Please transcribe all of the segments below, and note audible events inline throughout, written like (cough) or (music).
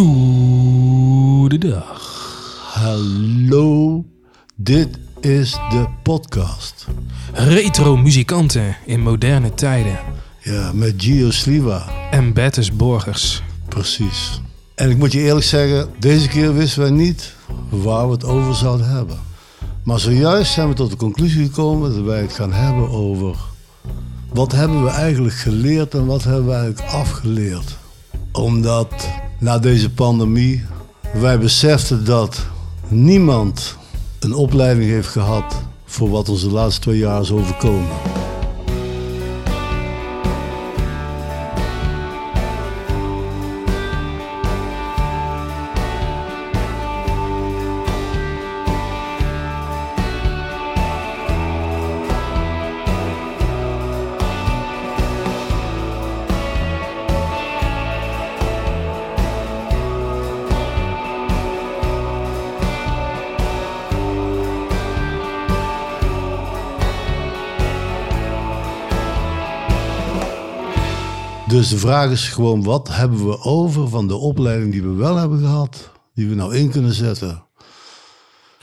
Goedendag. Hallo, dit is de podcast. Retro muzikanten in moderne tijden. Ja, met Gio Sliwa. En Bertus Borgers. Precies. En ik moet je eerlijk zeggen, deze keer wisten wij niet waar we het over zouden hebben. Maar zojuist zijn we tot de conclusie gekomen dat wij het gaan hebben over wat hebben we eigenlijk geleerd en wat hebben we eigenlijk afgeleerd. Omdat na deze pandemie wij beseften dat niemand een opleiding heeft gehad voor wat ons de laatste twee jaar is overkomen. Dus de vraag is gewoon, wat hebben we over van de opleiding die we wel hebben gehad, die we nou in kunnen zetten?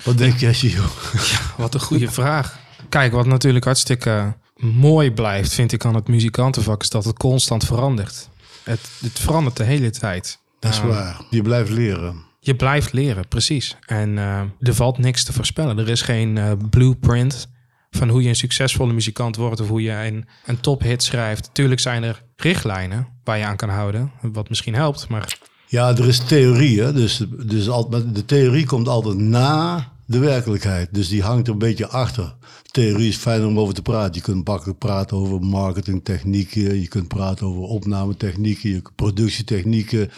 Wat denk jij, Gio? (laughs) Wat een goede vraag. Kijk, wat natuurlijk hartstikke mooi blijft, vind ik aan het muzikantenvak, is dat het constant verandert. Het, het verandert de hele tijd. Dat is waar. Je blijft leren. Je blijft leren, precies. En eh, er valt niks te voorspellen. Er is geen eh, blueprint van hoe je een succesvolle muzikant wordt of hoe je een, een tophit schrijft. Tuurlijk zijn er richtlijnen waar je aan kan houden, wat misschien helpt, maar Ja, er is theorie, hè? Dus, dus al- maar de theorie komt altijd na de werkelijkheid. Dus die hangt er een beetje achter. Theorie is fijn om over te praten. Je kunt makkelijk praten over marketingtechnieken. Je kunt praten over opnametechnieken, je productietechnieken.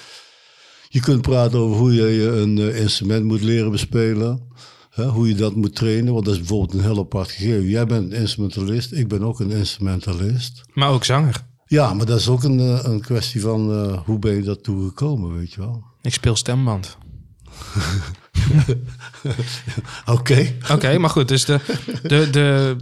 Je kunt praten over hoe je een eh, instrument moet leren bespelen. Hè, hoe je dat moet trainen. Want dat is bijvoorbeeld een heel apart gegeven. Jij bent een instrumentalist, ik ben ook een instrumentalist. maar ook zanger. Ja, maar dat is ook een, eh, een kwestie van eh, hoe ben je daartoe gekomen, weet je wel. Ik speel stemband. (laughs) Oké. Oké, maar goed, dus de, de, de,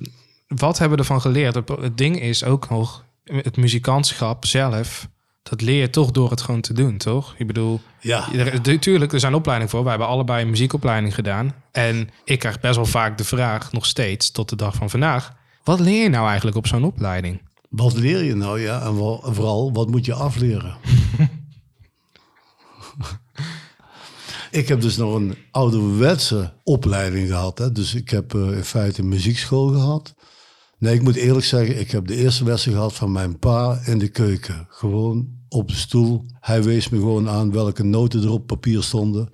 wat hebben we ervan geleerd? Het, ding is ook nog, het muzikantschap zelf, dat leer je toch door het gewoon te doen, toch? Ik bedoel, Ja. er, tuurlijk, er zijn opleidingen voor. Wij hebben allebei een muziekopleiding gedaan. En ik krijg best wel vaak de vraag, nog steeds, tot de dag van vandaag, wat leer je nou eigenlijk op zo'n opleiding? Wat leer je nou, ja? En vooral, wat moet je afleren? (laughs) ik heb dus nog een ouderwetse opleiding gehad. Hè? Dus ik heb eh, in feite een muziekschool gehad. Nee, ik moet eerlijk zeggen, ik heb de eerste lessen gehad van mijn pa in de keuken. Gewoon op de stoel. Hij wees me gewoon aan welke noten er op papier stonden.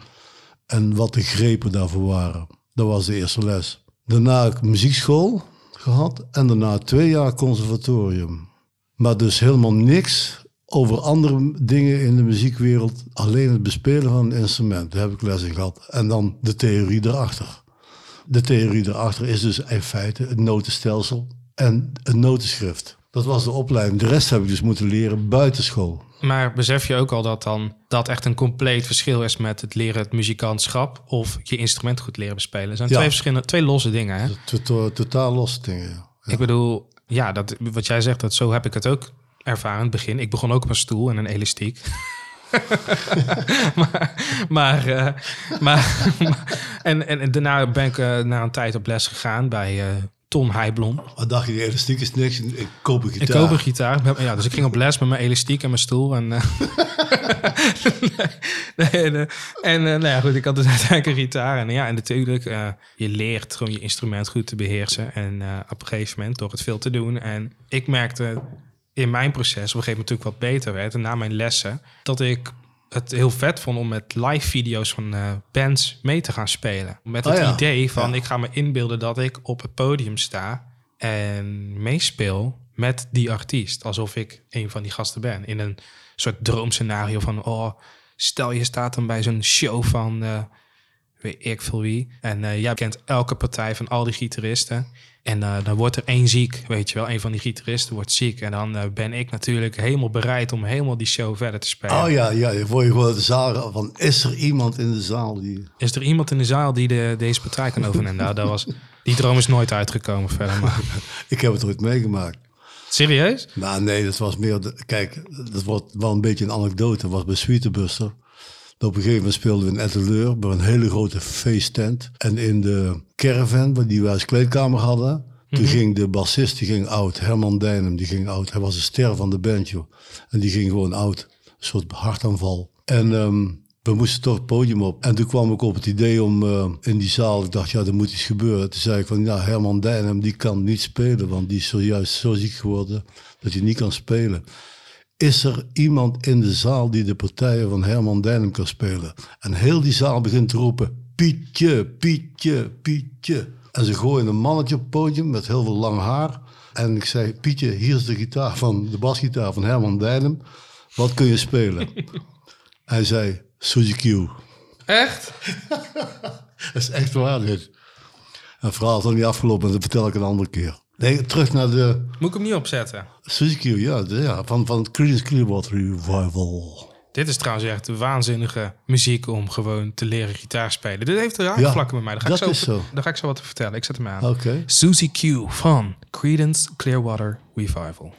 En wat de grepen daarvoor waren. Dat was de eerste les. Daarna muziekschool gehad. En daarna twee jaar conservatorium. Maar dus helemaal niks over andere dingen in de muziekwereld. Alleen het bespelen van een instrument. Daar heb ik les in gehad. En dan de theorie erachter. De theorie erachter is dus in feite het notenstelsel en het notenschrift. Dat was de opleiding. De rest heb ik dus moeten leren buitenschool. Maar besef je ook al dat dan dat echt een compleet verschil is met het leren het muzikantschap of je instrument goed leren bespelen? Het zijn Ja. twee verschillende, twee losse dingen. Hè? To- to- Totaal losse dingen. ja. Ik bedoel, ja, dat, wat jij zegt, dat zo heb ik het ook ervaren in het begin. Ik begon ook op een stoel en een elastiek. (laughs) maar, maar, eh, maar, (laughs) en, en, en daarna ben ik eh, na een tijd op les gegaan bij eh Ton Heijblom. Wat dacht je, elastiek is niks. Ik koop een gitaar. Ik koop een gitaar. Ja, dus ik ging op les met mijn elastiek en mijn stoel. En, eh, (laughs) nee, nee, en eh, nou ja, goed, ik had dus (laughs) uiteindelijk een gitaar. En ja, en natuurlijk, eh, je leert gewoon je instrument goed te beheersen. En op een gegeven moment door het veel te doen. En ik merkte in mijn proces, op een gegeven moment natuurlijk wat beter werd. En na mijn lessen, dat ik het heel vet vond om met live video's van eh, bands mee te gaan spelen. Met het Oh ja. idee van, Ja. ik ga me inbeelden dat ik op het podium sta en meespeel met die artiest. Alsof ik een van die gasten ben. In een soort droomscenario van, oh, stel je staat dan bij zo'n show van eh, weet ik veel wie. En eh, jij kent elke partij van al die gitaristen. En eh, dan wordt er één ziek, weet je wel. Een van die gitaristen wordt ziek. En dan eh, ben ik natuurlijk helemaal bereid om helemaal die show verder te spelen. Oh ja, ja, je word je gewoon de zaal van, is er iemand in de zaal die... Is er iemand in de zaal die de, deze partij kan overnemen? nou, dat was, die droom is nooit uitgekomen verder. Maar. (laughs) Ik heb het ooit meegemaakt. Serieus? Nou nee, dat was meer... de- kijk, dat wordt wel een beetje een anekdote. Dat was bij Sweetebuster. Op een gegeven moment speelden we in Etteleur bij een hele grote feesttent. En in de caravan, waar die wij als kleedkamer hadden, toen ging de bassist, die ging oud. Herman Dijnem, die ging oud. Hij was een ster van de band, joh. En die ging gewoon oud. Een soort hartaanval. En ehm, we moesten toch het podium op. En toen kwam ik op het idee om eh, in die zaal, ik dacht, ja, er moet iets gebeuren. Toen zei ik van, ja, Herman Dijnem, die kan niet spelen, want die is zojuist zo ziek geworden dat hij niet kan spelen. Is er iemand in de zaal die de partijen van Herman Dijnem kan spelen? En heel die zaal begint te roepen, Pietje, Pietje, Pietje. En ze gooien een mannetje op het podium met heel veel lang haar. En ik zei, Pietje, hier is de gitaar van, de basgitaar van Herman Dijnem. Wat kun je spelen? (laughs) Hij zei, Suzy Q. Echt? (laughs) Dat is echt waar dit. En het verhaal is nog niet afgelopen, dat vertel ik een andere keer. Nee, terug naar de Moet ik hem niet opzetten? Suzy Q, ja, de- ja van, van Creedence Clearwater Revival. Dit is trouwens echt waanzinnige muziek om gewoon te leren gitaar spelen. Dit heeft er Ja, raakvlakken met mij. Daar ga, dat ik zo, is zo. daar ga ik zo wat te vertellen. Ik zet hem aan. Oké. Suzy Q van Creedence Clearwater Revival.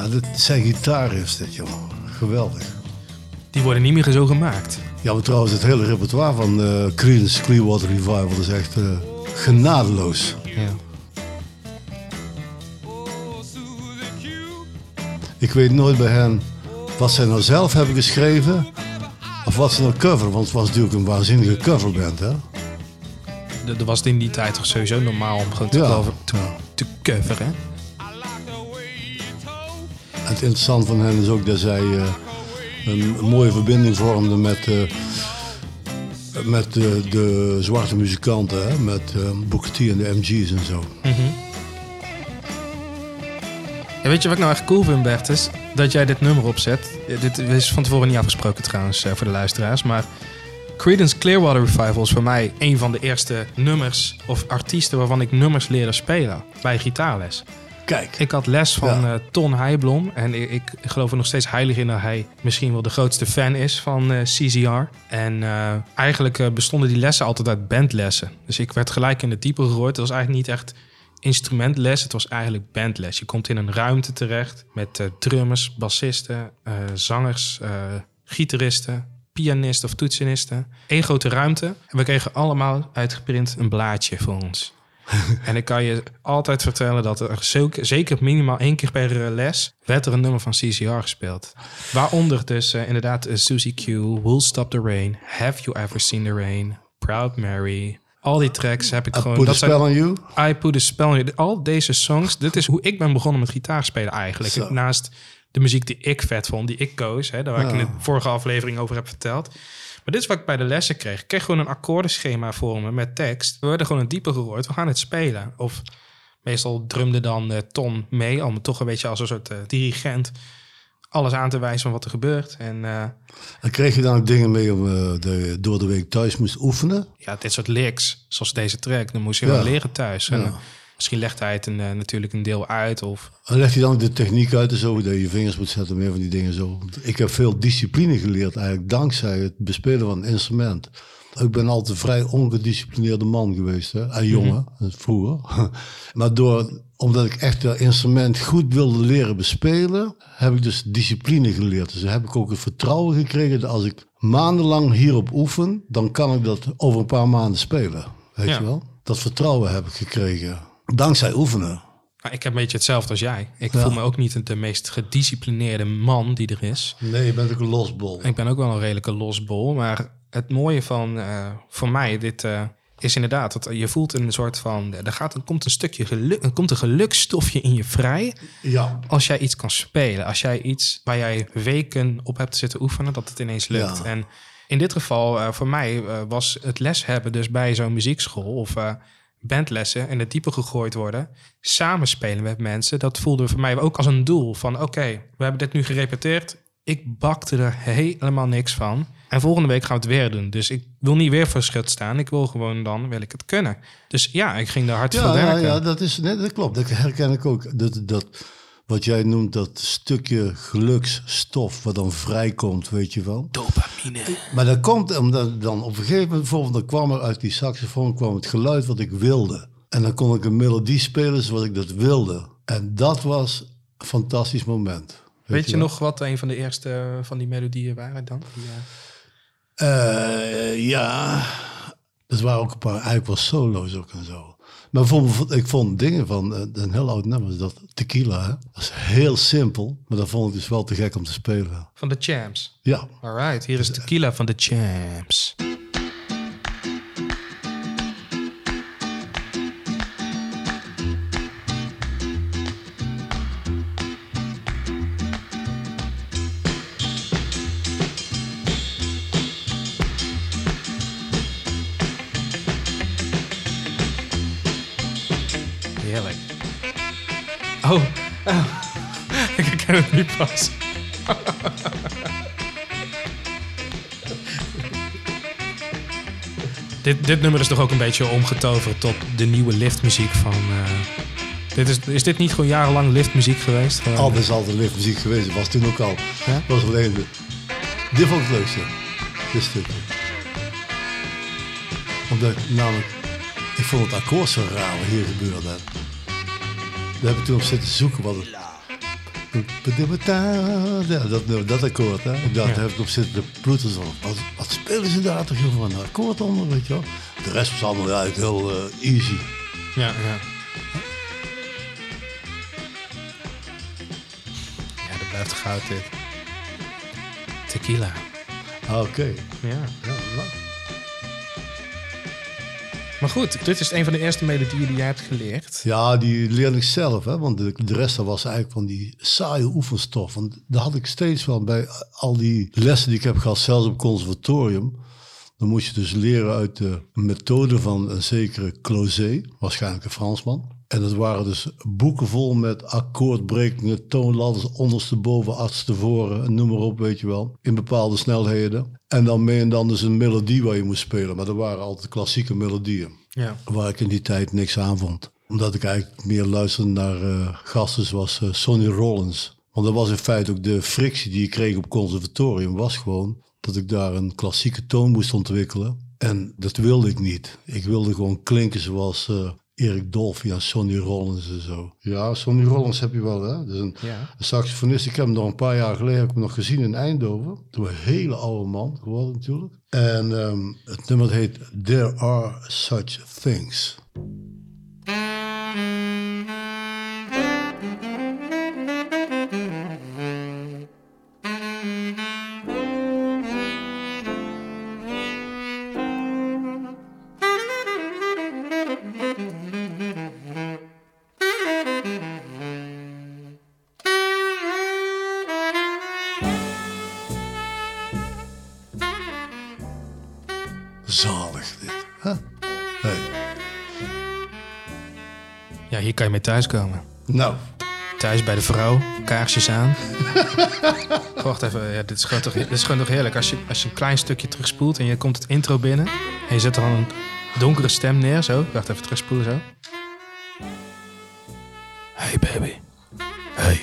Ja, dit, zijn gitaar is dit, jongen. Geweldig. Die worden niet meer zo gemaakt. Ja, maar trouwens, het hele repertoire van eh Creedence Clearwater Revival is echt eh, genadeloos. Ja. Ik weet nooit bij hen wat zij nou zelf hebben geschreven of wat ze nou cover. Want het was natuurlijk een waanzinnige coverband, hè? Dat dat was in die tijd toch sowieso normaal om gewoon te, Ja. cover, te, coveren. En het interessante van hen is ook dat zij eh, een, mooie verbinding vormden met, eh, met de, zwarte muzikanten, hè? met eh Booker T en de MG's en zo. Weet je wat ik nou echt cool vind, Bertus? Dat jij dit nummer opzet. Dit is van tevoren niet afgesproken trouwens voor de luisteraars. Maar Creedence Clearwater Revival is voor mij een van de eerste nummers of artiesten waarvan ik nummers leerde spelen bij gitaarles. Kijk, Ik had les van Ja. eh, Ton Heijblom. En ik, ik geloof er nog steeds heilig in dat hij misschien wel de grootste fan is van eh, CZR. En eh, eigenlijk bestonden die lessen altijd uit bandlessen. Dus ik werd gelijk in de diepe gegooid. Het was eigenlijk niet echt instrumentles. Het was eigenlijk bandles. Je komt in een ruimte terecht met drummers, bassisten, zangers, gitaristen, pianisten of toetsenisten. Eén grote ruimte. En we kregen allemaal uitgeprint een blaadje voor ons. (laughs) En ik kan je altijd vertellen dat er zeker, zeker minimaal één keer per eh, les werd er een nummer van CCR gespeeld. Waaronder dus eh, inderdaad uh, Susie Q, Will Stop the Rain, Have You Ever Seen the Rain, Proud Mary. Al die tracks heb ik I gewoon... put a dat zijn- spell on you. I Put a Spell on You. Al deze songs, dit is hoe ik ben begonnen met gitaarspelen eigenlijk. Naast de muziek die ik vet vond, die ik koos. Hè, daar waar ik in de vorige aflevering over heb verteld. Maar dit is wat ik bij de lessen kreeg. Ik kreeg gewoon een akkoordenschema voor me met tekst. We werden gewoon een diepe gegooid. We gaan het spelen. Of meestal drumde dan eh, Ton mee. Om toch een beetje als een soort eh, dirigent alles aan te wijzen van wat er gebeurt. En eh, En kreeg je dan ook dingen mee om je door de week thuis moest oefenen? ja, dit soort licks, zoals deze track, dan moest je Ja. wel leren thuis. En, Ja. Misschien legt hij het een, eh, natuurlijk een deel uit. Of En leg je dan de techniek uit en zo, dat je je vingers moet zetten, meer van die dingen zo. Ik heb veel discipline geleerd eigenlijk dankzij het bespelen van een instrument. Ik ben altijd een vrij ongedisciplineerde man geweest, hè? en jongen, vroeger. (laughs) maar door, omdat ik echt dat instrument goed wilde leren bespelen, heb ik dus discipline geleerd. Dus heb ik ook het vertrouwen gekregen dat als ik maandenlang hierop oefen, dan kan ik dat over een paar maanden spelen. Weet Ja. je wel? Dat vertrouwen heb ik gekregen. Dankzij oefenen. Nou, ik heb een beetje hetzelfde als jij. Ik Ja. voel me ook niet de meest gedisciplineerde man die er is. Nee, je bent ook een losbol. Ik ben ook wel een redelijke losbol. Maar het mooie van eh, voor mij dit eh, is inderdaad dat je voelt een soort van. Er, gaat, er komt een stukje geluk, er komt een gelukstofje in je vrij. Ja. Als jij iets kan spelen. Als jij iets waar jij weken op hebt zitten oefenen, dat het ineens lukt. Ja. En in dit geval, eh, voor mij, eh, was het les hebben dus bij zo'n muziekschool of eh, bandlessen in het diepe gegooid worden. Samenspelen met mensen, dat voelde voor mij ook als een doel. Van oké, we hebben dit nu gerepeteerd. Ik bakte er helemaal niks van. En volgende week gaan we het weer doen. Dus ik wil niet weer voor schut staan. Ik wil gewoon dan, wil ik het kunnen. Dus ja, ik ging daar hard voor Ja, ja, werken. ja, dat, is, nee, dat klopt. Dat herken ik ook. Dat, dat, wat jij noemt, dat stukje geluksstof wat dan vrijkomt, weet je wel. Dopamine. Maar dat komt omdat dan op een gegeven moment, bijvoorbeeld, dan kwam er uit die saxofoon kwam het geluid wat ik wilde. En dan kon ik een melodie spelen zoals ik dat wilde. En dat was een fantastisch moment. Weet je wel? nog wat een van de eerste eh, van die melodieën waren dan? Die, eh, Eh, ja, dat waren ook een paar eigenlijk wel solo's ook en zo. Maar bijvoorbeeld, ik vond dingen van eh, een heel oud nummer, dat Tequila. Hè? Dat is heel simpel, maar dat vond ik dus wel te gek om te spelen. van de Champs. Ja, Alright, hier is Tequila van de Champs. Oh, oh. (laughs) ik herken het nu pas. (laughs) Dit, dit nummer is toch ook een beetje omgetoverd tot de nieuwe liftmuziek van... eh, dit is, is dit niet gewoon jarenlang liftmuziek geweest? Gewoon- altijd is altijd liftmuziek geweest. Dat was toen ook al. Ja? Dat was alleen de... Dit vond ik het leukste. Dit stukje. Omdat namelijk... Ik vond het akkoord zo raar wat hier gebeurde. Daar heb ik toen op zitten zoeken wat het... Ja, dat, dat akkoord, hè. Daar Ja. heb ik op zitten de ploeters van. Wat, wat spelen ze daar toch van een akkoord onder, weet je wel. De rest was allemaal eigenlijk heel eh, easy. Ja, ja. Ja, dat blijft goud dit. Tequila. Ah, Oké. Ja. Ja, nou. Maar goed, dit is een van de eerste melodieën die jij hebt geleerd. Ja, die leerde ik zelf, hè, want de, de rest was eigenlijk van die saaie oefenstof. Want dat had ik steeds wel bij al die lessen die ik heb gehad, zelfs op conservatorium. Dan moest je dus leren uit de methode van een zekere Closet, waarschijnlijk een Fransman. En dat waren dus boeken vol met akkoordbrekingen, toonladders, ondersteboven, achterstevoren, noem maar op, weet je wel. In bepaalde snelheden. En dan mee en dan dus een melodie waar je moest spelen. Maar dat waren altijd klassieke melodieën Ja. waar ik in die tijd niks aan vond. Omdat ik eigenlijk meer luisterde naar eh, gasten zoals eh, Sonny Rollins. Want dat was in feite ook de frictie die ik kreeg op conservatorium. Was gewoon dat ik daar een klassieke toon moest ontwikkelen. En dat wilde ik niet. Ik wilde gewoon klinken zoals eh Erik Dolphy en Sonny Rollins en zo. Ja, Sonny Rollins heb je wel, hè? Dat is een, Ja. een saxofonist. Ik heb hem nog een paar jaar geleden heb ik hem nog gezien in Eindhoven. Toen een hele oude man geworden natuurlijk. En ehm, het nummer heet There Are Such Things. Je mee thuiskomen. Nou, Thuis bij de vrouw, kaarsjes aan. (laughs) Wacht even, ja, dit, is gewoon toch, dit is gewoon toch heerlijk. Als je, als je een klein stukje terugspoelt en je komt het intro binnen... en je zet er dan een donkere stem neer, zo. Wacht even, terugspoelen, zo. Hey baby. Hey.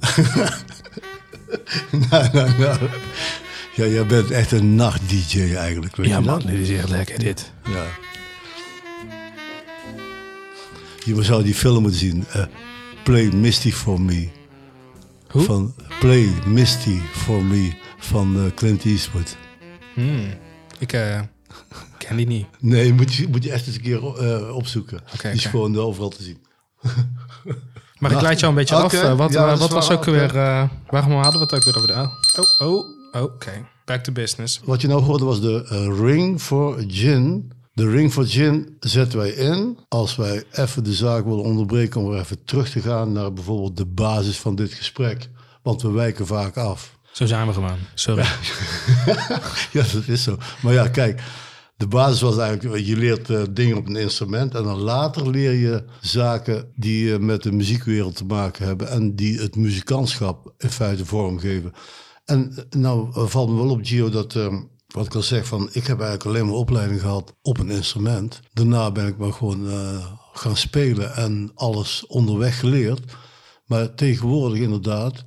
(laughs) nou, nou, nou. Ja, jij bent echt een nacht-dj eigenlijk. Weet Ja je man, dit is echt lekker, dit. Je zou die film moeten zien. eh, Play Misty for Me. Hoe? Van Play Misty for Me van eh, Clint Eastwood. Hmm. Ik eh, ken die niet. Nee, moet je, moet je echt eens een keer opzoeken. Die is gewoon overal te zien. (laughs) Maar ik leid jou een beetje af. Wat ja, wat was ook weer... waarom hadden we het ook weer over de... Oh, oh, oh oké. Back to business. Wat je nou hoorde was de Ring for Gin. De Ring for Gin zetten wij in als wij even de zaak willen onderbreken om weer even terug te gaan naar bijvoorbeeld de basis van dit gesprek. Want we wijken vaak af. Zo zijn we gewoon. Sorry. (laughs) Ja, dat is zo. Maar ja, kijk, de basis was eigenlijk, je leert eh, dingen op een instrument en dan later leer je zaken die eh, met de muziekwereld te maken hebben en die het muzikantschap in feite vormgeven. En eh, nou valt me wel op, Gio, dat eh, wat ik al zeg, van ik heb eigenlijk alleen maar opleiding gehad op een instrument. Daarna ben ik maar gewoon eh, gaan spelen en alles onderweg geleerd. Maar tegenwoordig inderdaad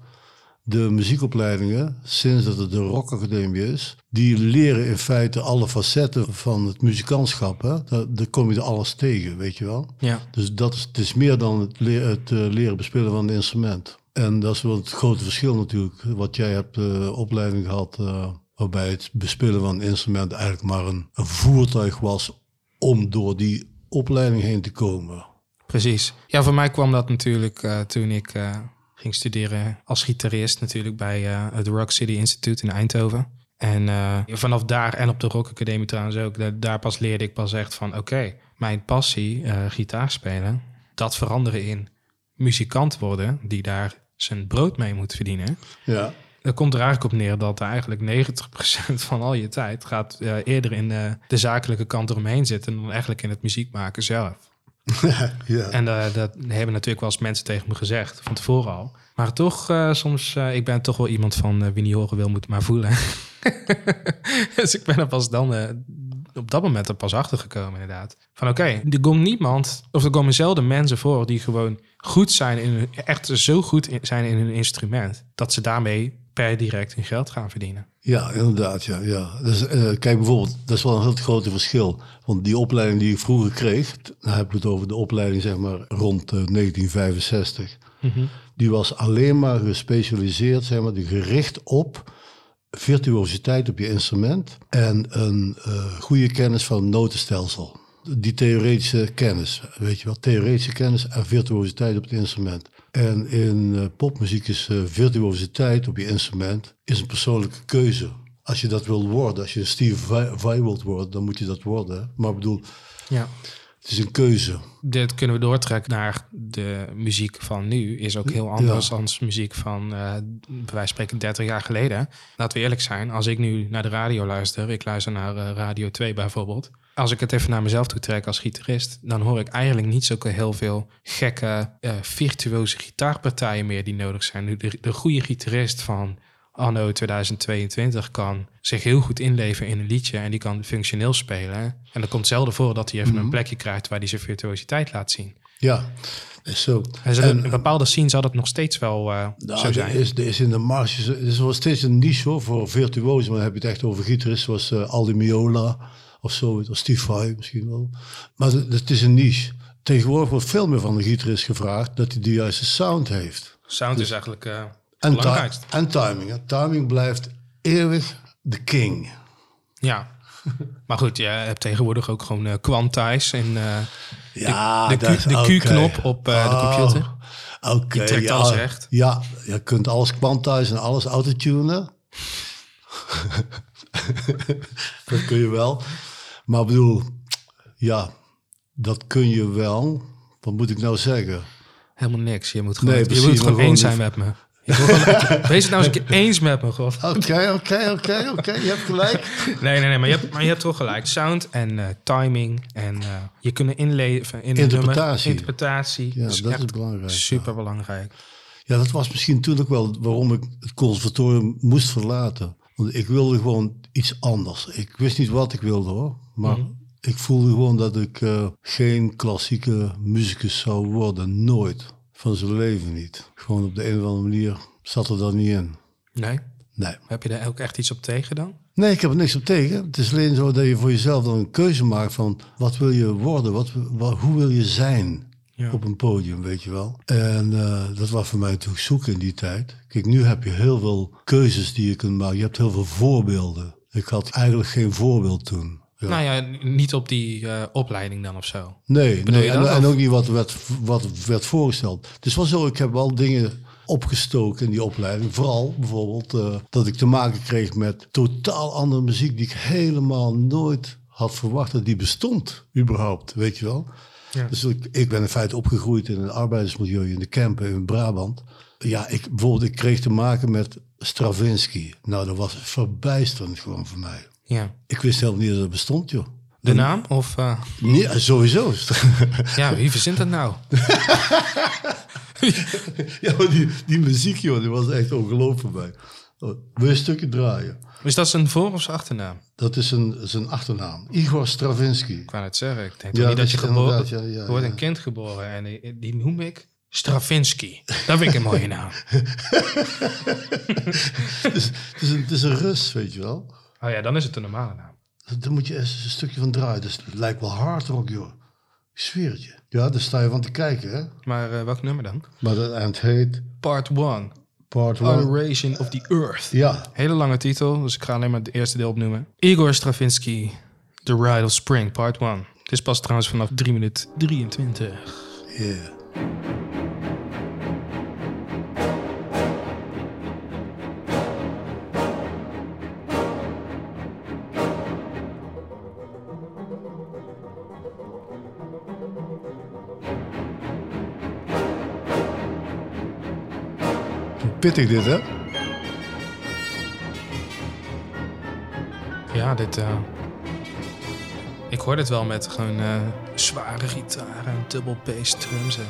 de muziekopleidingen, sinds dat het de Rock Academie is, die leren in feite alle facetten van het muzikantschap. Hè? Daar, daar kom je er alles tegen, weet je wel. Ja. Dus dat is, het is meer dan het, leer- het eh, leren bespelen van een instrument. En dat is wel het grote verschil natuurlijk. Wat jij hebt eh, opleiding gehad, eh, waarbij het bespelen van een instrument eigenlijk maar een, een voertuig was om door die opleiding heen te komen. Precies. Ja, voor mij kwam dat natuurlijk eh, toen ik eh, ging studeren als gitarist natuurlijk bij eh, het Rock City Institute in Eindhoven. En vanaf daar en op de Rock Academie trouwens ook, da- daar pas leerde ik pas echt van oké, mijn passie, gitaar spelen, dat veranderen in muzikant worden die daar zijn brood mee moet verdienen. Ja. Het komt er eigenlijk op neer dat er eigenlijk 90% van al je tijd gaat eh, eerder in eh, de zakelijke kant eromheen zitten dan eigenlijk in het muziek maken zelf. (laughs) ja. En eh, dat hebben natuurlijk wel eens mensen tegen me gezegd, van tevoren al. Maar toch, soms, ik ben toch wel iemand van wie niet horen wil, moet maar voelen. (laughs) dus ik ben er pas dan, op dat moment er pas achter gekomen inderdaad. Van oké, er komt niemand, of er komen zelden mensen voor die gewoon goed zijn, in hun, echt zo goed in- zijn in hun instrument, dat ze daarmee per direct hun geld gaan verdienen. Ja, inderdaad. Ja, ja. Dus, kijk, bijvoorbeeld, dat is wel een heel grote verschil. Want die opleiding die ik vroeger kreeg, dan heb ik het over de opleiding zeg maar rond eh, 1965. Die was alleen maar gespecialiseerd, zeg maar, die gericht op virtuositeit op je instrument en een eh, goede kennis van het notenstelsel. Die theoretische kennis, weet je wel, theoretische kennis en virtuositeit op het instrument. En in eh, popmuziek is eh, virtuositeit op je instrument is een persoonlijke keuze. Als je dat wil worden, als je Steve Vai Vai wilt worden, dan moet je dat worden. hè. Maar ik bedoel, Ja. het is een keuze. Dit kunnen we doortrekken naar de muziek van nu. Is ook heel anders dan muziek van, eh bij wijze van spreken, 30 jaar geleden. Laten we eerlijk zijn, als ik nu naar de radio luister, ik luister naar eh, Radio 2 bijvoorbeeld. Als ik het even naar mezelf toe trek als gitarist, dan hoor ik eigenlijk niet zo heel veel gekke, eh, virtuoze gitaarpartijen meer die nodig zijn. De, de goede gitarist van anno 2022 kan zich heel goed inleven in een liedje en die kan functioneel spelen. En dan komt zelden voor dat hij even een plekje krijgt waar hij zijn virtuositeit laat zien. Ja, is zo. En in bepaalde scene zal dat nog steeds wel eh, Nou, zo er zijn. is, er is in de marges, er is wel steeds een niche hoor, voor virtuozen. Maar dan heb je het echt over gitaristen zoals eh, Aldi Miola of zo, of Steve Vai misschien wel. Maar het, is een niche. Tegenwoordig wordt veel meer van de gitarist gevraagd dat hij de juiste sound heeft. Sound is eigenlijk eh het En, ti- en timing. Hè. Timing blijft eeuwig de king. Ja. (laughs) Maar goed, je hebt tegenwoordig ook gewoon eh quantize en eh, Ja, de, de. Q-knop op eh, de Oh, computer. Die trekt ja, alles recht. Ja, je kunt alles quantizen en alles autotunen. (laughs) dat kun je wel. Maar ik bedoel, ja, dat kun je wel. Wat moet ik nou zeggen? Helemaal niks. Je moet gewoon, Nee, je precies, moet maar gewoon gewoon eens zijn met me. Je (laughs) Wees het nou eens een keer eens met me, god. Oké, oké, oké, oké, je hebt gelijk. (laughs) Nee, nee, nee, maar je hebt, maar je hebt toch gelijk. Sound en eh, timing en eh, je kunnen inleven in Interpretatie. Interpretatie. Ja, dat is belangrijk. Super belangrijk. Ja, dat was misschien toen ook wel waarom ik het conservatorium moest verlaten. Want ik wilde gewoon iets anders. Ik wist niet wat ik wilde hoor. Maar ik voelde gewoon dat ik eh, geen klassieke muzikus zou worden. Nooit. Van zijn leven niet. Gewoon op de een of andere manier zat er dan niet in. Nee? Nee. Heb je daar ook echt iets op tegen dan? Nee, ik heb er niks op tegen. Het is alleen zo dat je voor jezelf dan een keuze maakt van wat wil je worden? Wat, wat, hoe wil je zijn? Ja. op een podium, weet je wel. En eh, dat was voor mij natuurlijk zoeken in die tijd. Kijk, nu heb je heel veel keuzes die je kunt maken. Je hebt heel veel voorbeelden. Ik had eigenlijk geen voorbeeld toen. Ja. Nou ja, niet op die eh, opleiding dan of zo. nee, nee en, ook niet wat werd, wat werd voorgesteld. Is wel zo, ik heb wel dingen opgestoken in die opleiding. Vooral bijvoorbeeld eh, dat ik te maken kreeg met totaal andere muziek... die ik helemaal nooit had verwacht dat die bestond, überhaupt, weet je wel. Ja. Dus ik, ik ben in feite opgegroeid in een arbeidersmilieu in de Kempen in Brabant. Ja, ik, bijvoorbeeld, ik kreeg te maken met Stravinsky. Nou, dat was verbijsterend gewoon voor mij. Ja. Ik wist helemaal niet dat het bestond, joh. De naam? Of Nee, sowieso. (laughs) ja, wie verzint dat nou? (laughs) ja, maar die, die muziek, joh, die was echt ongelooflijk mij. Oh, wil je een stukje draaien? Is dat zijn voor- of zijn achternaam? Dat is een, zijn achternaam. Igor Stravinsky. Ik wou het zeggen. Ik denk Ja, niet dat dat je geboren ja, ja, er wordt een kind geboren en die, die noem ik Stravinsky. Dat vind ik een mooie naam. (laughs) het, is, het, is een, het is een Rus, weet je wel. Oh ja, dan is het een normale naam. Daar moet je eens een stukje van draaien. Dus het lijkt wel hard rock, joh. Ik zweer het je. Ja, daar sta je van te kijken, hè. Maar eh, welk nummer dan? Maar dat eind heet Part 1. Part 1. Adoration of the Earth. Ja, Hele lange titel, dus ik ga alleen maar het eerste deel opnoemen. Igor Stravinsky, The Ride of Spring, Part 1. Het is pas trouwens vanaf 3 minuten 23. yeah. Pittig dit, hè? Ja, dit... eh, ik hoor dit wel met gewoon eh, zware gitaren en double bass drums. en-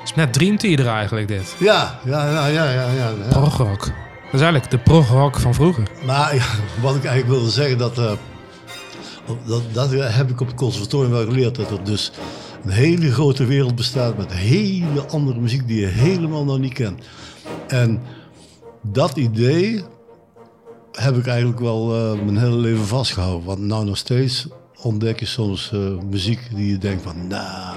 Het is net Dream Theater eigenlijk, dit. Ja, ja, ja, ja, ja. ja, ja. Progrock. Dat is eigenlijk de progrock van vroeger. Maar ja, wat ik eigenlijk wilde zeggen, dat, eh, dat, dat heb ik op het conservatorium wel geleerd. Dat er dus een hele grote wereld bestaat met hele andere muziek die je helemaal nog niet kent. En dat idee heb ik eigenlijk wel eh, mijn hele leven vastgehouden. Want nou nog steeds ontdek je soms eh, muziek die je denkt van, nou,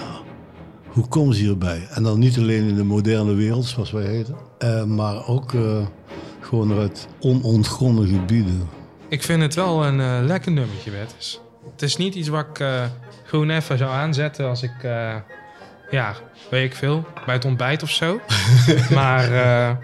hoe komen ze hierbij? En dan niet alleen in de moderne wereld, zoals wij heten, eh, maar ook gewoon uit onontgonnen gebieden. Ik vind het wel een lekker nummertje, Bertus. Het is niet iets wat ik gewoon even zou aanzetten als ik, ja, weet ik veel, bij het ontbijt of zo. (laughs) maar eh,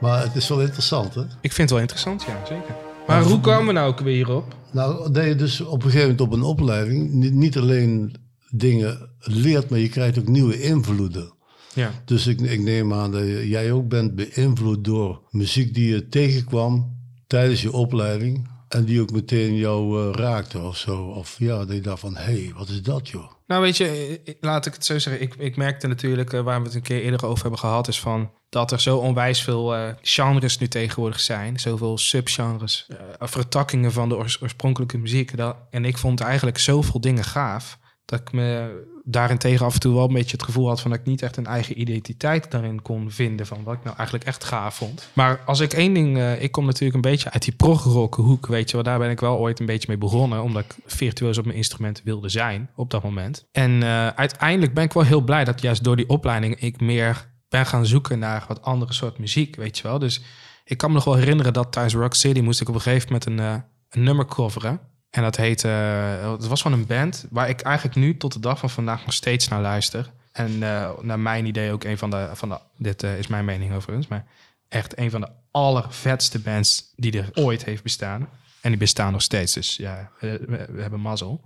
Maar het is wel interessant, hè? ik vind het wel interessant, ja, zeker. Maar hoe komen we nou ook weer hierop? Nou, dat je dus op een gegeven moment op een opleiding niet, niet alleen dingen leert, maar je krijgt ook nieuwe invloeden. Ja, Dus ik, ik neem aan dat jij ook bent beïnvloed door muziek die je tegenkwam tijdens je opleiding. En die ook meteen jou eh, raakte of zo. Of ja, dat je dacht van, hé, hey, wat is dat joh? Nou, weet je, eh, laat ik het zo zeggen. Ik, ik merkte natuurlijk, eh, waar we het een keer eerder over hebben gehad, is van dat er zo onwijs veel eh, genres nu tegenwoordig zijn. Zoveel subgenres, eh, vertakkingen van de oors- oorspronkelijke muziek. En ik vond eigenlijk zoveel dingen gaaf, dat ik me daarentegen af en toe wel een beetje het gevoel had van dat ik niet echt een eigen identiteit daarin kon vinden van wat ik nou eigenlijk echt gaaf vond. Maar als ik één ding, eh, ik kom natuurlijk een beetje uit die progrock hoek, weet je wel, daar ben ik wel ooit een beetje mee begonnen, omdat ik virtuoos op mijn instrument wilde zijn op dat moment. En eh, uiteindelijk ben ik wel heel blij dat juist door die opleiding ik meer ben gaan zoeken naar wat andere soort muziek, weet je wel. Dus ik kan me nog wel herinneren dat tijdens Rock City moest ik op een gegeven moment een, eh, een nummer coveren. En dat heette, eh, het was van een band waar ik eigenlijk nu tot de dag van vandaag nog steeds naar luister. En eh, naar mijn idee ook een van de, van de dit eh, is mijn mening overigens, maar echt een van de allervetste bands die er ooit heeft bestaan. En die bestaan nog steeds, dus ja, we, we- hebben mazzel.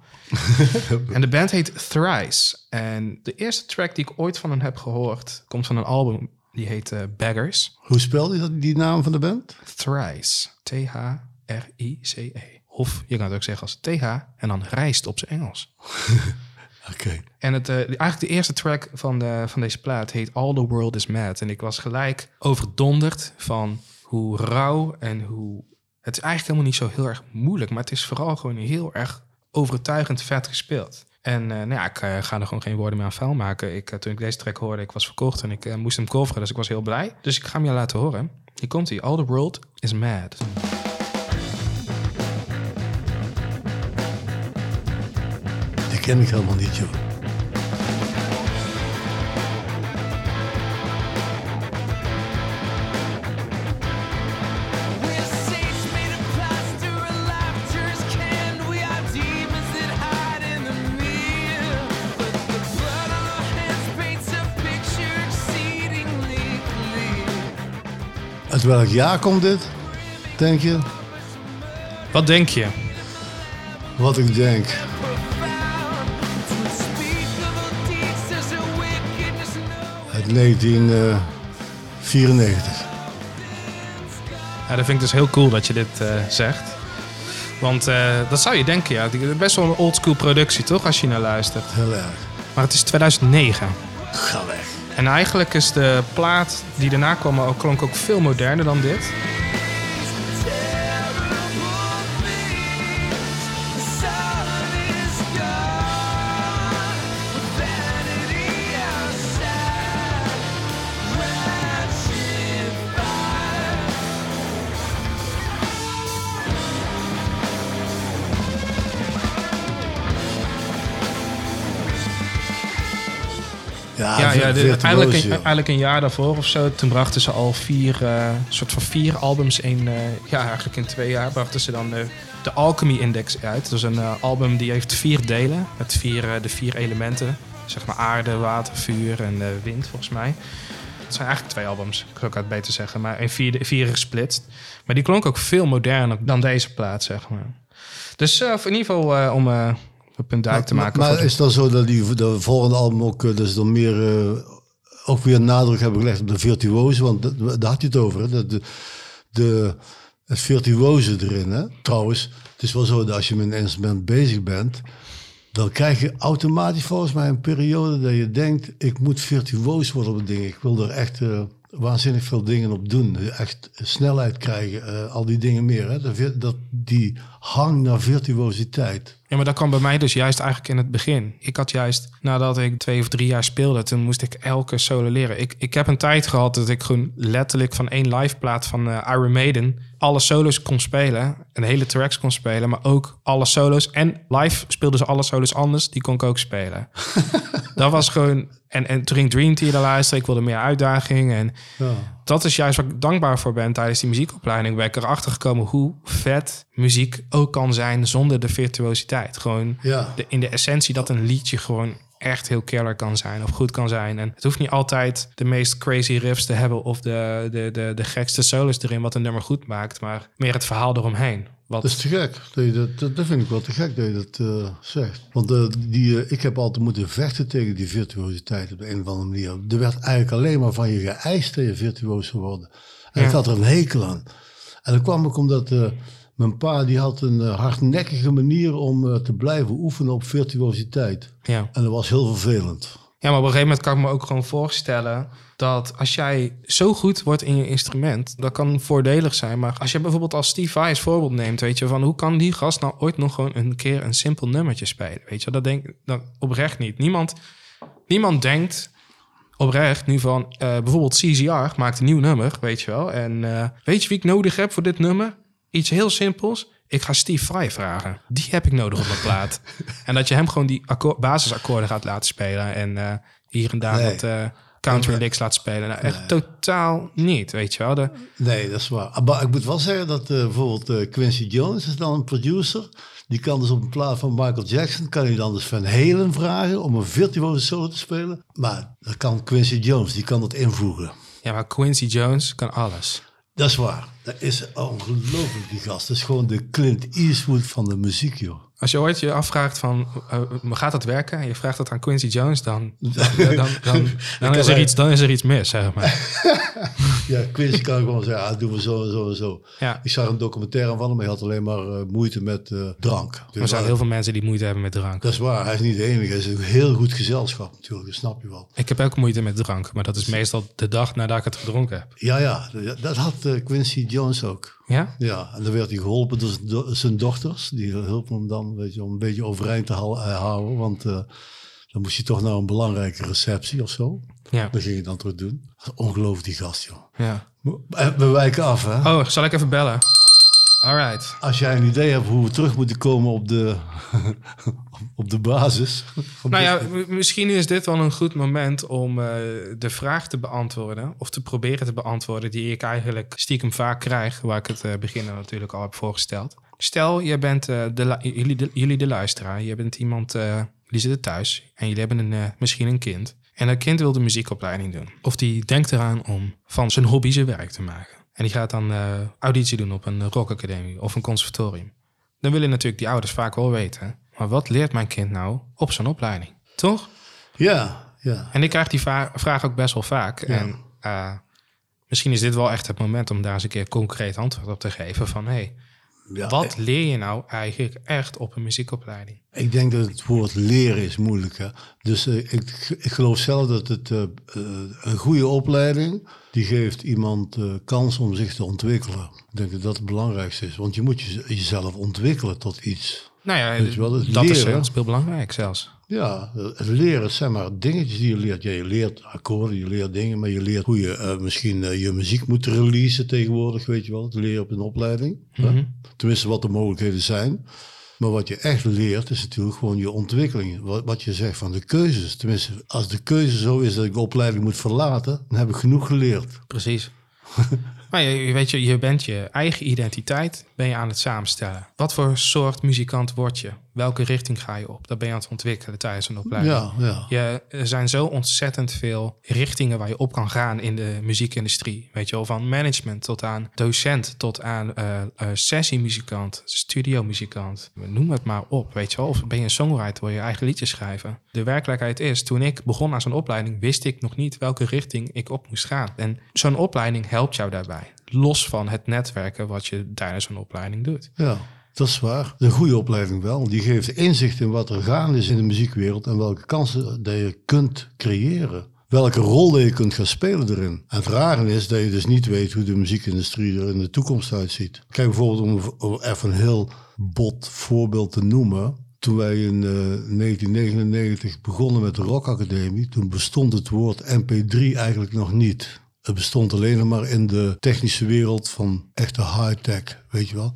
(laughs) en de band heet Thrice. En de eerste track die ik ooit van hen heb gehoord, komt van een album die heet Beggars. Hoe spel je dat, die naam van de band? Thrice. T-H-R-I-C-E. Of je kan het ook zeggen als TH en dan rijst op zijn Engels. (laughs) Oké. En het, eh, eigenlijk de eerste track van, de, van deze plaat heet All the World is Mad. En ik was gelijk overdonderd van hoe rauw en hoe... Het is eigenlijk helemaal niet zo heel erg moeilijk, maar het is vooral gewoon heel erg overtuigend vet gespeeld. En eh, nou ja, ik eh, ga er gewoon geen woorden meer aan vuil maken. Ik, toen ik deze track hoorde, ik was verkocht en ik moest hem coveren, dus ik was heel blij. Dus ik ga hem je laten horen. Hier komt hij. All the World is Mad. Paints a picture exceedingly clear. Uit welk jaar komt dit, denk je? Wat denk je? Wat ik denk. 1994. Ja, dat vind ik dus heel cool dat je dit eh, zegt. Want eh, dat zou je denken, ja. Best wel een oldschool productie, toch? Als je naar luistert. Heel erg. Maar het is 2009. Ga weg. En eigenlijk is de plaat die daarna kwam ook, klonk ook veel moderner dan dit. Ja, de- eigenlijk, een, eigenlijk een jaar daarvoor of zo. Toen brachten ze al vier, eh soort van vier albums in, eh, ja, eigenlijk in twee jaar brachten ze dan de, de Alchemy Index uit. Dat is een eh, album die heeft vier delen, met vier, eh, de vier elementen. Zeg maar aarde, water, vuur en eh, wind, volgens mij. Het zijn eigenlijk twee albums, ik zou het beter zeggen. Maar in vier, vier gesplitst. Maar die klonk ook veel moderner dan deze plaat, zeg maar. Dus eh, in ieder geval eh, om eh een punt duidelijk te Maar- maken. Maar, de- is het dan zo dat die de volgende album ook, eh, dus dan meer, eh, ook weer nadruk hebben gelegd op de virtuozen? Want daar had je het over, hè? Dat de, de, het virtuoze erin. Hè? Trouwens, het is wel zo dat als je met een instrument bezig bent, dan krijg je automatisch volgens mij een periode dat je denkt, ik moet virtuoos worden op het ding. Ik wil er echt eh, waanzinnig veel dingen op doen. Echt snelheid krijgen, eh, al die dingen meer. Hè? Dat, dat, die hang naar virtuositeit. Ja, maar dat kwam bij mij dus juist eigenlijk in het begin. Ik had juist, nadat ik twee of drie jaar speelde, toen moest ik elke solo leren. Ik, ik heb een tijd gehad dat ik gewoon letterlijk van één live plaat van eh, Iron Maiden alle solo's kon spelen. En hele tracks kon spelen, maar ook alle solo's. En live speelden ze alle solo's anders, die kon ik ook spelen. (laughs) dat was gewoon... En, en toen ging Dream Theater luisteren, ik wilde meer uitdaging. En Ja. dat is juist waar ik dankbaar voor ben tijdens die muziekopleiding. Ben ik erachter gekomen hoe vet muziek ook kan zijn zonder de virtuositeit. Gewoon Ja. de, in de essentie dat een liedje gewoon echt heel killer kan zijn of goed kan zijn. En het hoeft niet altijd de meest crazy riffs te hebben of de, de, de, de gekste solos erin wat een nummer goed maakt, maar meer het verhaal eromheen. Wat, Dat is te gek. Dat, dat, dat, vind ik wel te gek dat je dat eh, zegt. Want eh, die, eh, ik heb altijd moeten vechten tegen die virtuositeit op de een of andere manier. Er werd eigenlijk alleen maar van je geëist dat je virtuoos zou worden. En Ja. ik had er een hekel aan. En dat kwam ook omdat mijn pa die had een eh, hardnekkige manier om eh, te blijven oefenen op virtuositeit. ja. En dat was heel vervelend. Ja, maar op een gegeven moment kan ik me ook gewoon voorstellen dat als jij zo goed wordt in je instrument, dat kan voordelig zijn. Maar als je bijvoorbeeld als Steve Vai als voorbeeld neemt, weet je, van hoe kan die gast nou ooit nog gewoon een keer een simpel nummertje spelen? Weet je, dat denk ik dat oprecht niet. Niemand, niemand denkt oprecht nu van, eh, bijvoorbeeld CZR maakt een nieuw nummer, weet je wel. En weet je wie ik nodig heb voor dit nummer? Iets heel simpels. Ik ga Steve Vai vragen. Die heb ik nodig op mijn plaat. (laughs) en dat je hem gewoon die akkoord, basisakkoorden gaat laten spelen. En eh, hier en daar Nee. wat eh, country licks laat spelen. Nou, echt totaal niet, weet je wel. De, Nee, dat is waar. Maar ik moet wel zeggen dat eh, bijvoorbeeld Quincy Jones is dan een producer. Die kan dus op een plaat van Michael Jackson, kan hij dan dus Van Halen vragen om een virtuoze solo te spelen. Maar dat kan Quincy Jones, die kan dat invoegen. ja, maar Quincy Jones kan alles. Dat is waar. Dat is ongelooflijk, die gast. Dat is gewoon de Clint Eastwood van de muziek, joh. Als je ooit je afvraagt van, eh, gaat dat werken? En je vraagt dat aan Quincy Jones, dan, dan, dan, dan, (laughs) is, er iets, dan is er iets mis, zeg maar. (laughs) Ja, Quincy kan gewoon zeggen, ah, doen we zo en zo en zo. Ja. Ik zag een documentaire van hem, hij had alleen maar eh, moeite met drank. Dus Er zijn heel veel mensen die moeite hebben met drank. Dat is waar, hij is niet de enige. Hij is een heel goed gezelschap natuurlijk, dat snap je wel. Ik heb ook moeite met drank, maar dat is meestal de dag nadat ik het gedronken heb. Ja, ja, dat- had Quincy Jones ook. Ja? Ja, en dan werd hij geholpen door zijn do- zijn dochters. Die hielpen hem dan weet je, om een beetje overeind te eh, houden. Want eh, dan moest je toch naar een belangrijke receptie of zo. Ja. Dat ging je dan terug doen. Ongelooflijk die gast, joh. ja. Eh, We wijken af, hè. Oh, zal ik even bellen? Alright. Als jij een idee hebt hoe we terug moeten komen op de, (laughs) op de basis. Nou ja, misschien is dit wel een goed moment om de vraag te beantwoorden. Of te proberen te beantwoorden die ik eigenlijk stiekem vaak krijg. Waar ik het eh begin natuurlijk al heb voorgesteld. Stel, je bent eh, de, jullie, de, jullie de luisteraar. Je bent iemand, eh, die zit thuis. En jullie hebben een, eh, misschien een kind. En dat kind wil de muziekopleiding doen. Of die denkt eraan om van zijn hobby zijn werk te maken. En die gaat dan auditie doen op een rockacademie of een conservatorium. Dan willen natuurlijk die ouders vaak wel weten. Maar wat leert mijn kind nou op zo'n opleiding? Toch? Ja, ja. En ik krijg die vraag ook best wel vaak. En misschien is dit wel echt het moment om daar eens een keer concreet antwoord op te geven. Van hey, ja wat leer je nou eigenlijk echt op een muziekopleiding? Ik denk dat het woord leren is moeilijk. Hè? Dus eh, ik, ik geloof zelf dat het, eh, eh, een goede opleiding, die geeft iemand kans om zich te ontwikkelen. Ik denk dat dat het belangrijkste is. Want je moet je, jezelf ontwikkelen tot iets. Nou ja, wel, dat is leren. heel heel belangrijk zelfs. Ja, het leren, zijn maar dingetjes die je leert. Ja, je leert akkoorden, je leert dingen, maar je leert hoe je eh, misschien eh, je muziek moet releasen tegenwoordig, weet je wel. Het leren op een opleiding. Mhm. Tenminste, wat de mogelijkheden zijn. Maar wat je echt leert is natuurlijk gewoon je ontwikkeling. Wat, wat je zegt van de keuzes. Tenminste, als de keuze zo is dat ik de opleiding moet verlaten, dan heb ik genoeg geleerd. Precies. (laughs) maar je weet je, je bent je eigen identiteit ben je aan het samenstellen. Wat voor soort muzikant word je? Welke richting ga je op? Dat ben je aan het ontwikkelen tijdens een opleiding. Ja, ja. Je, er zijn zo ontzettend veel richtingen waar je op kan gaan in de muziekindustrie. Weet je wel, van management tot aan docent, tot aan eh eh, sessiemuzikant, studiomuzikant. Noem het maar op, weet je wel. Of ben je een songwriter, wil je eigen liedjes schrijven. De werkelijkheid is, toen ik begon aan zo'n opleiding, wist ik nog niet welke richting ik op moest gaan. En zo'n opleiding helpt jou daarbij. Los van het netwerken wat je tijdens zo'n opleiding doet. Ja, dat is waar. Een goede opleiding wel. Die geeft inzicht in wat er gaande is in de muziekwereld en welke kansen dat je kunt creëren. Welke rol dat je kunt gaan spelen erin. En het rare is dat je dus niet weet hoe de muziekindustrie er in de toekomst uitziet. Kijk bijvoorbeeld om, even een heel bot voorbeeld te noemen. Toen wij in eh, 1999 begonnen met de Rock Academie, toen bestond het woord MP3 eigenlijk nog niet. Het bestond alleen nog maar in de technische wereld van echte high-tech, weet je wel.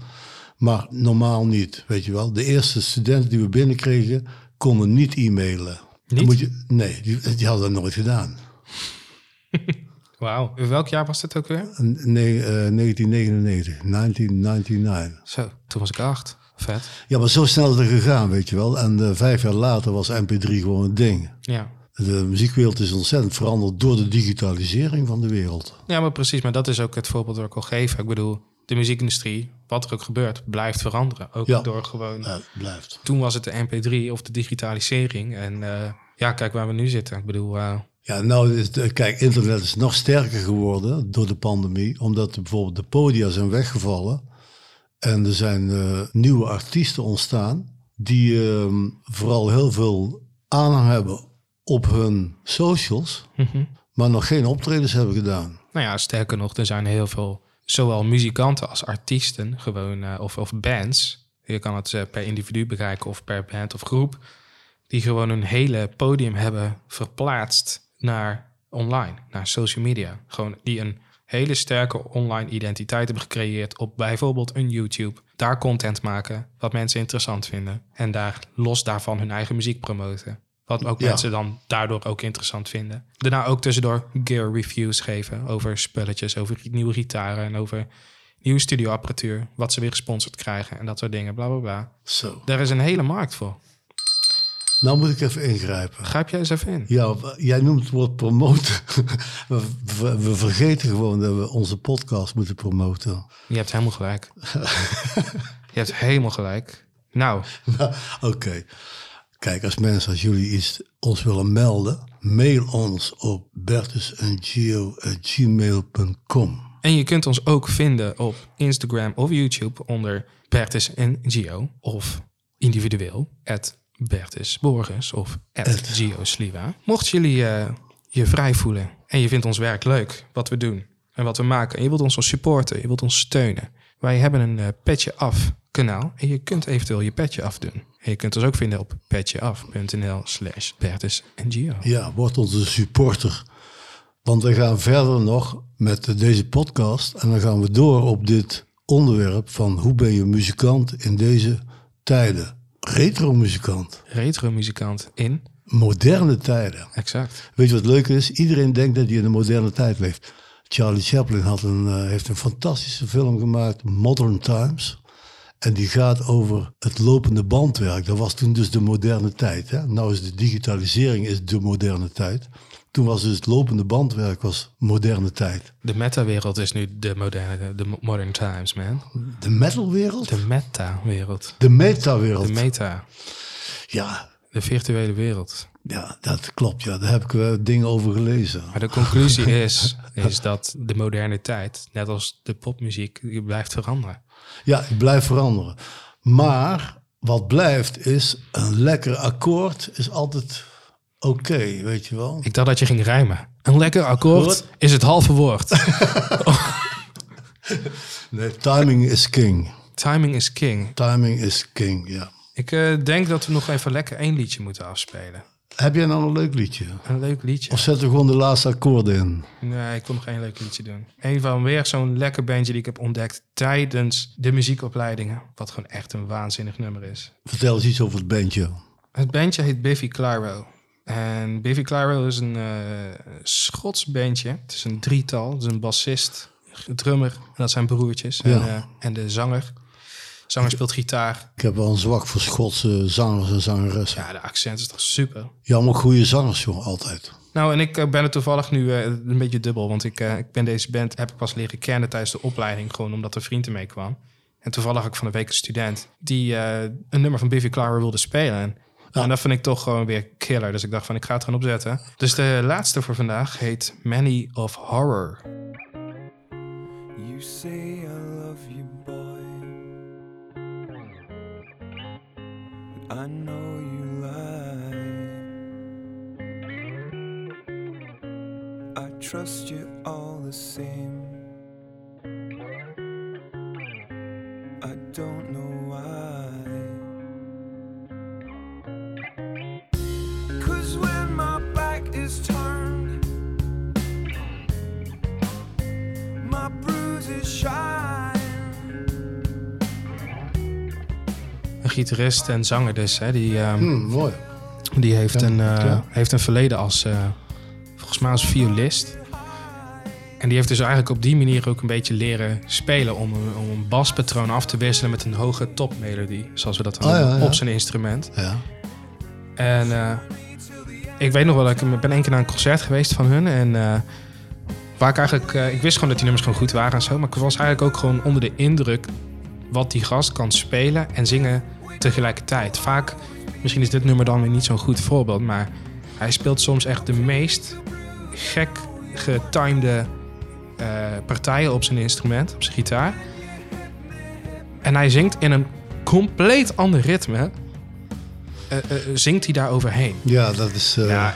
Maar normaal niet, weet je wel. De eerste studenten die we binnenkregen, konden niet e-mailen. Niet? Moet je, nee, die, die hadden dat nooit gedaan. (laughs) Wauw. Welk jaar was dit ook weer? Nee, eh, 1999, 1999. Zo, toen was ik acht. Vet. Ja, maar zo snel is het gegaan, weet je wel. En eh, vijf jaar later was MP3 gewoon een ding. Ja. De muziekwereld is ontzettend veranderd door de digitalisering van de wereld. Ja, maar precies. Maar dat is ook het voorbeeld dat ik al geef. Ik bedoel, de muziekindustrie, wat er ook gebeurt, blijft veranderen. Ook Ja. door gewoon... Ja, blijft. Toen was het de MP3 of de digitalisering. En eh, ja, kijk waar we nu zitten. Ik bedoel, eh, Ja, nou, is de- kijk, internet is nog sterker geworden door de pandemie, omdat bijvoorbeeld de podia zijn weggevallen. En er zijn eh, nieuwe artiesten ontstaan die ehm, vooral heel veel aanhang hebben op hun socials, mhm. maar nog geen optredens hebben gedaan. nou ja, sterker nog, er zijn heel veel, zowel muzikanten als artiesten, gewoon, eh, of, of bands. Je kan het eh, per individu bekijken of per band of groep. Die gewoon hun hele podium hebben verplaatst naar online, naar social media. Gewoon die een hele sterke online identiteit hebben gecreëerd op bijvoorbeeld een YouTube. Daar content maken, wat mensen interessant vinden. En daar los daarvan hun eigen muziek promoten. Wat ook Ja. mensen dan daardoor ook interessant vinden. Daarna ook tussendoor gear reviews geven over spulletjes, over nieuwe gitaren en over nieuwe studioapparatuur. Wat ze weer gesponsord krijgen en dat soort dingen, bla bla bla. Zo. Daar is een hele markt voor. Nou moet ik even ingrijpen. Grijp jij eens even in. Ja, jij noemt het woord promoten. (laughs) we, we, we vergeten gewoon dat we onze podcast moeten promoten. Je hebt helemaal gelijk. (laughs) je hebt helemaal gelijk. Nou, (laughs) Nou, Oké. Kijk, als mensen, als jullie iets ons willen melden, mail ons op bertusengio.gmail.com. en je kunt ons ook vinden op Instagram of YouTube onder Bertus en Gio. Of individueel, at Bertus Borges of at Gio Sliwa. Mocht jullie eh, je vrij voelen en je vindt ons werk leuk, wat we doen en wat we maken... en je wilt ons supporten, je wilt ons steunen... wij hebben een eh, Petje Af kanaal en je kunt eventueel je petje afdoen. En je kunt ons ook vinden op petjeaf.nl slash Gio. Ja, word onze supporter. Want we gaan verder nog met deze podcast. En dan gaan we door op dit onderwerp van hoe ben je muzikant in deze tijden. Retro muzikant. Retro muzikant in, Moderne tijden. exact. Weet je wat leuk is? Iedereen denkt dat hij in de moderne tijd leeft. Charlie Chaplin had een, eh, heeft een fantastische film gemaakt, Modern Times. En die gaat over het lopende bandwerk. Dat was toen dus de moderne tijd. Hè? Nou is de digitalisering is de moderne tijd. Toen was dus het lopende bandwerk was moderne tijd. De metawereld is nu de moderne, de modern times, man. De metalwereld? De meta-wereld. De metawereld. De meta. ja, De virtuele wereld. ja, dat klopt. Ja. Daar heb ik wel dingen over gelezen. Maar de conclusie (laughs) is, is dat de moderne tijd, net als de popmuziek, blijft veranderen. Ja, ik blijf veranderen. Maar wat blijft is een lekker akkoord is altijd oké, weet je wel. Ik dacht dat je ging rijmen. Een lekker akkoord is het halve woord. (laughs) Nee, timing is king. Timing is king. Timing is king, ja. Ik eh, denk dat we nog even lekker één liedje moeten afspelen. Heb jij nou een leuk liedje? Een leuk liedje. Of zetten we gewoon de laatste akkoorden in? Nee, ik kon nog geen leuk liedje doen. Een van weer zo'n lekker bandje die ik heb ontdekt tijdens de muziekopleidingen. Wat gewoon echt een waanzinnig nummer is. Vertel eens iets over het bandje. Het bandje heet Biffy Clyro. En Biffy Clyro is een eh, Schots bandje. Het is een drietal. Het is een bassist, een drummer. En dat zijn broertjes. En, eh, en de zanger. Zanger speelt gitaar. Ik heb wel een zwak voor Schotse zangers en zangeressen. Ja, de accent is toch super. Jammer goede zangers, joh, altijd. Nou, en ik eh, ben er toevallig nu eh, een beetje dubbel. Want ik, eh, ik ben deze band, heb ik pas leren kennen tijdens de opleiding. Gewoon omdat een vriend ermee kwam. En toevallig ook van de week een student. Die eh, een nummer van Biffy Clyro wilde spelen. En, en dat vind ik toch gewoon weer killer. Dus ik dacht van, ik ga het gewoon opzetten. Dus de laatste voor vandaag heet Many of Horror. You say I know you lie. I trust you all the same. I don't know Een gitarist en zanger dus. Hè, die, ehm, Hm, mooi. die heeft, Ja, een, eh, heeft een verleden als, eh, volgens mij als violist. En die heeft dus eigenlijk op die manier ook een beetje leren spelen om, een- om een baspatroon af te wisselen met een hoge topmelodie, zoals we dat dan ja, noemen, ja. op zijn instrument. Ja. En eh, ik weet nog wel, dat ik ben één keer naar een concert geweest van hun. En eh, waar ik eigenlijk, eh, ik wist gewoon dat die nummers gewoon goed waren en zo. Maar ik was eigenlijk ook gewoon onder de indruk wat die gast kan spelen en zingen tegelijkertijd. Vaak, misschien is dit nummer dan weer niet zo'n goed voorbeeld, maar hij speelt soms echt de meest gek getimede eh, partijen op zijn instrument, op zijn gitaar. En hij zingt in een compleet ander ritme. eh, eh, zingt hij daar overheen. ja, dat is... Ja,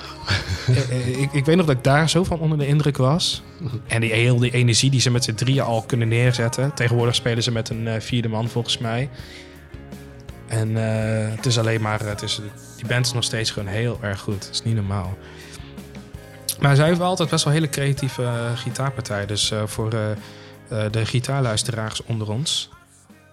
(laughs) ik, ik weet nog dat ik daar zo van onder de indruk was. En die heel die energie die ze met z'n drieën al kunnen neerzetten. Tegenwoordig spelen ze met een vierde man volgens mij. En eh, het is alleen maar, het is, die band is nog steeds gewoon heel erg goed. Het is niet normaal. Maar zij hebben altijd best wel hele creatieve eh, gitaarpartijen. Dus eh, voor de gitaarluisteraars onder ons,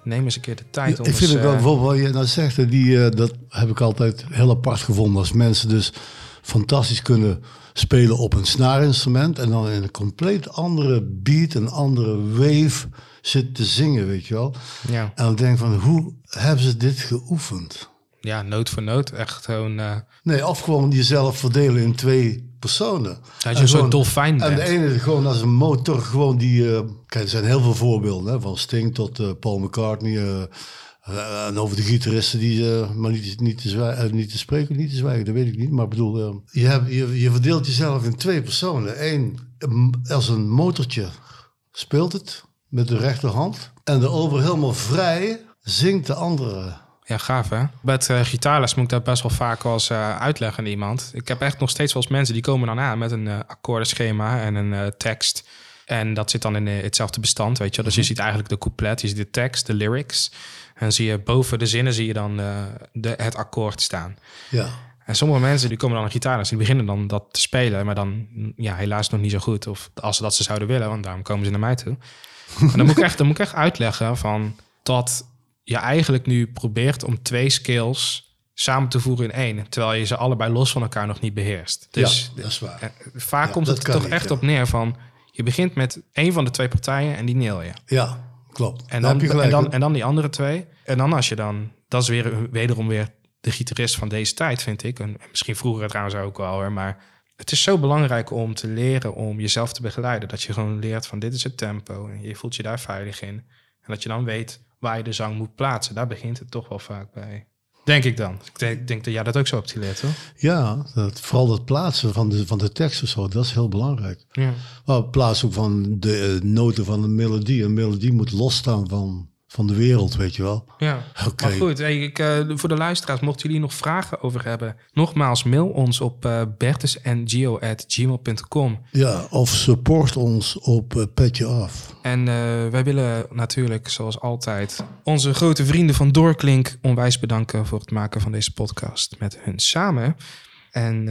neem eens een keer de tijd om ik vind eens, het wel, bijvoorbeeld wat je nou zegt, die, dat heb ik altijd heel apart gevonden. Als mensen dus fantastisch kunnen spelen op een snaarinstrument en dan in een compleet andere beat, een andere wave zitten te zingen, weet je wel. ja. En dan denk ik van, hoe hebben ze dit geoefend? ja, noot voor noot. Echt gewoon... eh, Nee, of gewoon jezelf verdelen in twee personen. Dat je En gewoon- dolfijn En bent. de ene gewoon als een motor, gewoon die... eh, kijk, er zijn heel veel voorbeelden, hè, van Sting tot eh, Paul McCartney. en over de gitaristen die, maar niet, niet, te zwijgen, niet te spreken, niet te zwijgen, dat weet ik niet. Maar ik bedoel, je, hebt, je, je verdeelt jezelf in twee personen. Eén, als een motortje speelt het met de rechterhand. En de over helemaal vrij zingt de andere. Ja, gaaf hè? Met gitaarles moet ik dat best wel vaak wel eens eh, uitleggen aan iemand. Ik heb echt nog steeds wel eens mensen die komen dan aan met een eh, akkoordenschema en een tekst. En dat zit dan in hetzelfde bestand, weet je. Dus je ziet eigenlijk de couplet, je ziet de tekst, de lyrics. En zie je boven de zinnen zie je dan de, het akkoord staan. Ja, En sommige mensen die komen dan een gitaarles, die beginnen dan dat te spelen, maar dan ja, helaas nog niet zo goed. Of als ze dat ze zouden willen, want daarom komen ze naar mij toe. En dan moet ik echt, dan moet ik echt uitleggen van dat je eigenlijk nu probeert om twee skills samen te voeren in één, terwijl je ze allebei los van elkaar nog niet beheerst. Dus ja dat is waar. eh, vaak Ja, komt het kan toch niet, echt ja. op neer van je begint met één van de twee partijen en die neel je. Ja, klopt. En dan, heb je en, dan, en dan die andere twee. En dan als je dan, dat is weer wederom weer de gitarist van deze tijd, vind ik. En misschien vroeger trouwens ook wel. Maar het is zo belangrijk om te leren om jezelf te begeleiden. Dat je gewoon leert van dit is het tempo. En je voelt je daar veilig in. En dat je dan weet waar je de zang moet plaatsen. Daar begint het toch wel vaak bij. Denk ik dan. Ik denk, dat jij dat ook zo hebt geleerd, hoor. Ja, dat, vooral het plaatsen van de, van de tekst of zo, dat is heel belangrijk. Ja. Maar plaatsen ook van de eh, noten van een melodie. Een melodie moet losstaan van, van de wereld, weet je wel. Ja, maar goed. Hey, ik, eh, voor de luisteraars, mochten jullie nog vragen over hebben... nogmaals, mail ons op uh, bertusengio.gmail.com. Ja, of support ons op eh, Petje Af. En uh, wij willen natuurlijk, zoals altijd... onze grote vrienden van Doorklink onwijs bedanken... voor het maken van deze podcast met hun samen. En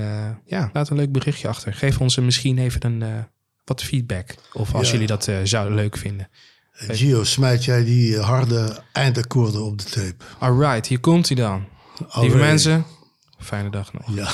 ja, laat een leuk berichtje achter. Geef ons misschien even een, wat feedback. Of als Ja. jullie dat zouden leuk vinden. Gio, smijt jij die eh, harde eindakkoorden op de tape? Alright, hier komt hij dan. Lieve mensen, fijne dag nog. Ja.